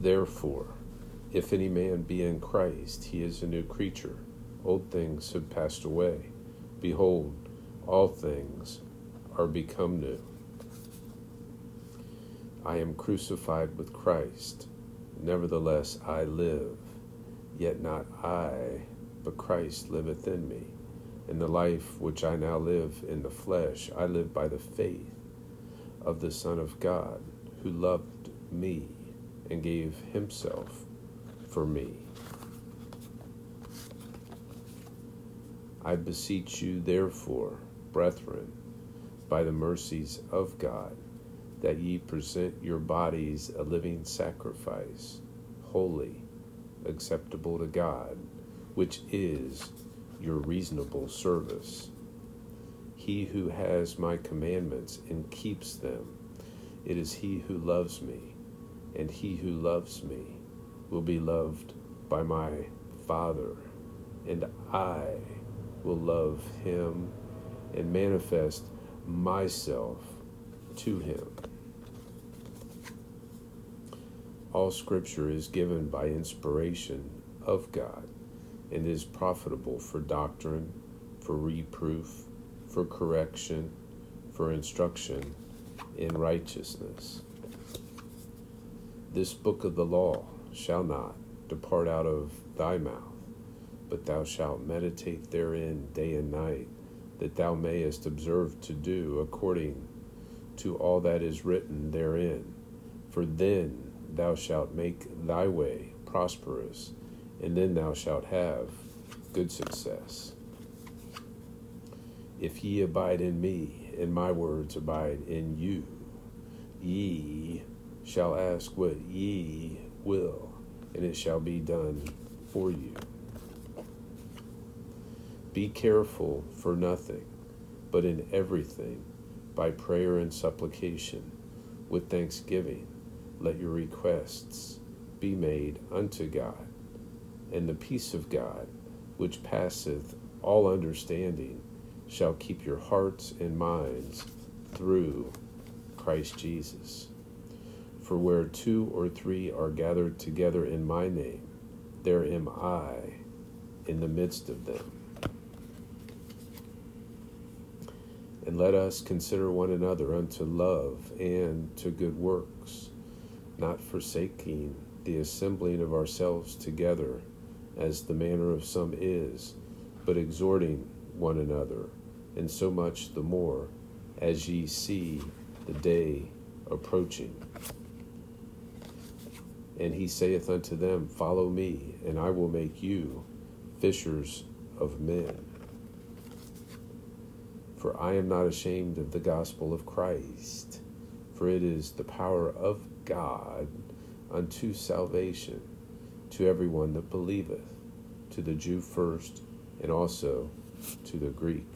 Therefore, if any man be in Christ, he is a new creature. Old things have passed away. Behold, all things are become new. I am crucified with Christ. Nevertheless, I live. Yet not I, but Christ liveth in me. In the life which I now live in the flesh, I live by the faith of the Son of God, who loved me and gave himself for me. I beseech you, therefore, brethren, by the mercies of God, that ye present your bodies a living sacrifice, holy, acceptable to God, which is your reasonable service. He who has my commandments and keeps them, it is he who loves me, and he who loves me will be loved by my Father, and I will love him and manifest myself to him. All scripture is given by inspiration of God and is profitable for doctrine, for reproof, for correction, for instruction in righteousness. This book of the law shall not depart out of thy mouth, but thou shalt meditate therein day and night, that thou mayest observe to do according to all that is written therein. For then thou shalt make thy way prosperous, and then thou shalt have good success. If ye abide in me, and my words abide in you, ye shall ask what ye will, and it shall be done for you. Be careful for nothing, but in everything, by prayer and supplication, with thanksgiving, let your requests be made unto God. And the peace of God, which passeth all understanding, shall keep your hearts and minds through Christ Jesus. For where two or three are gathered together in my name, there am I in the midst of them. And let us consider one another unto love and to good works, not forsaking the assembling of ourselves together, as the manner of some is, but exhorting one another, and so much the more as ye see the day approaching. And he saith unto them, Follow me, and I will make you fishers of men. For I am not ashamed of the gospel of Christ, for it is the power of God unto salvation to everyone that believeth, to the Jew first, and also to the Greek.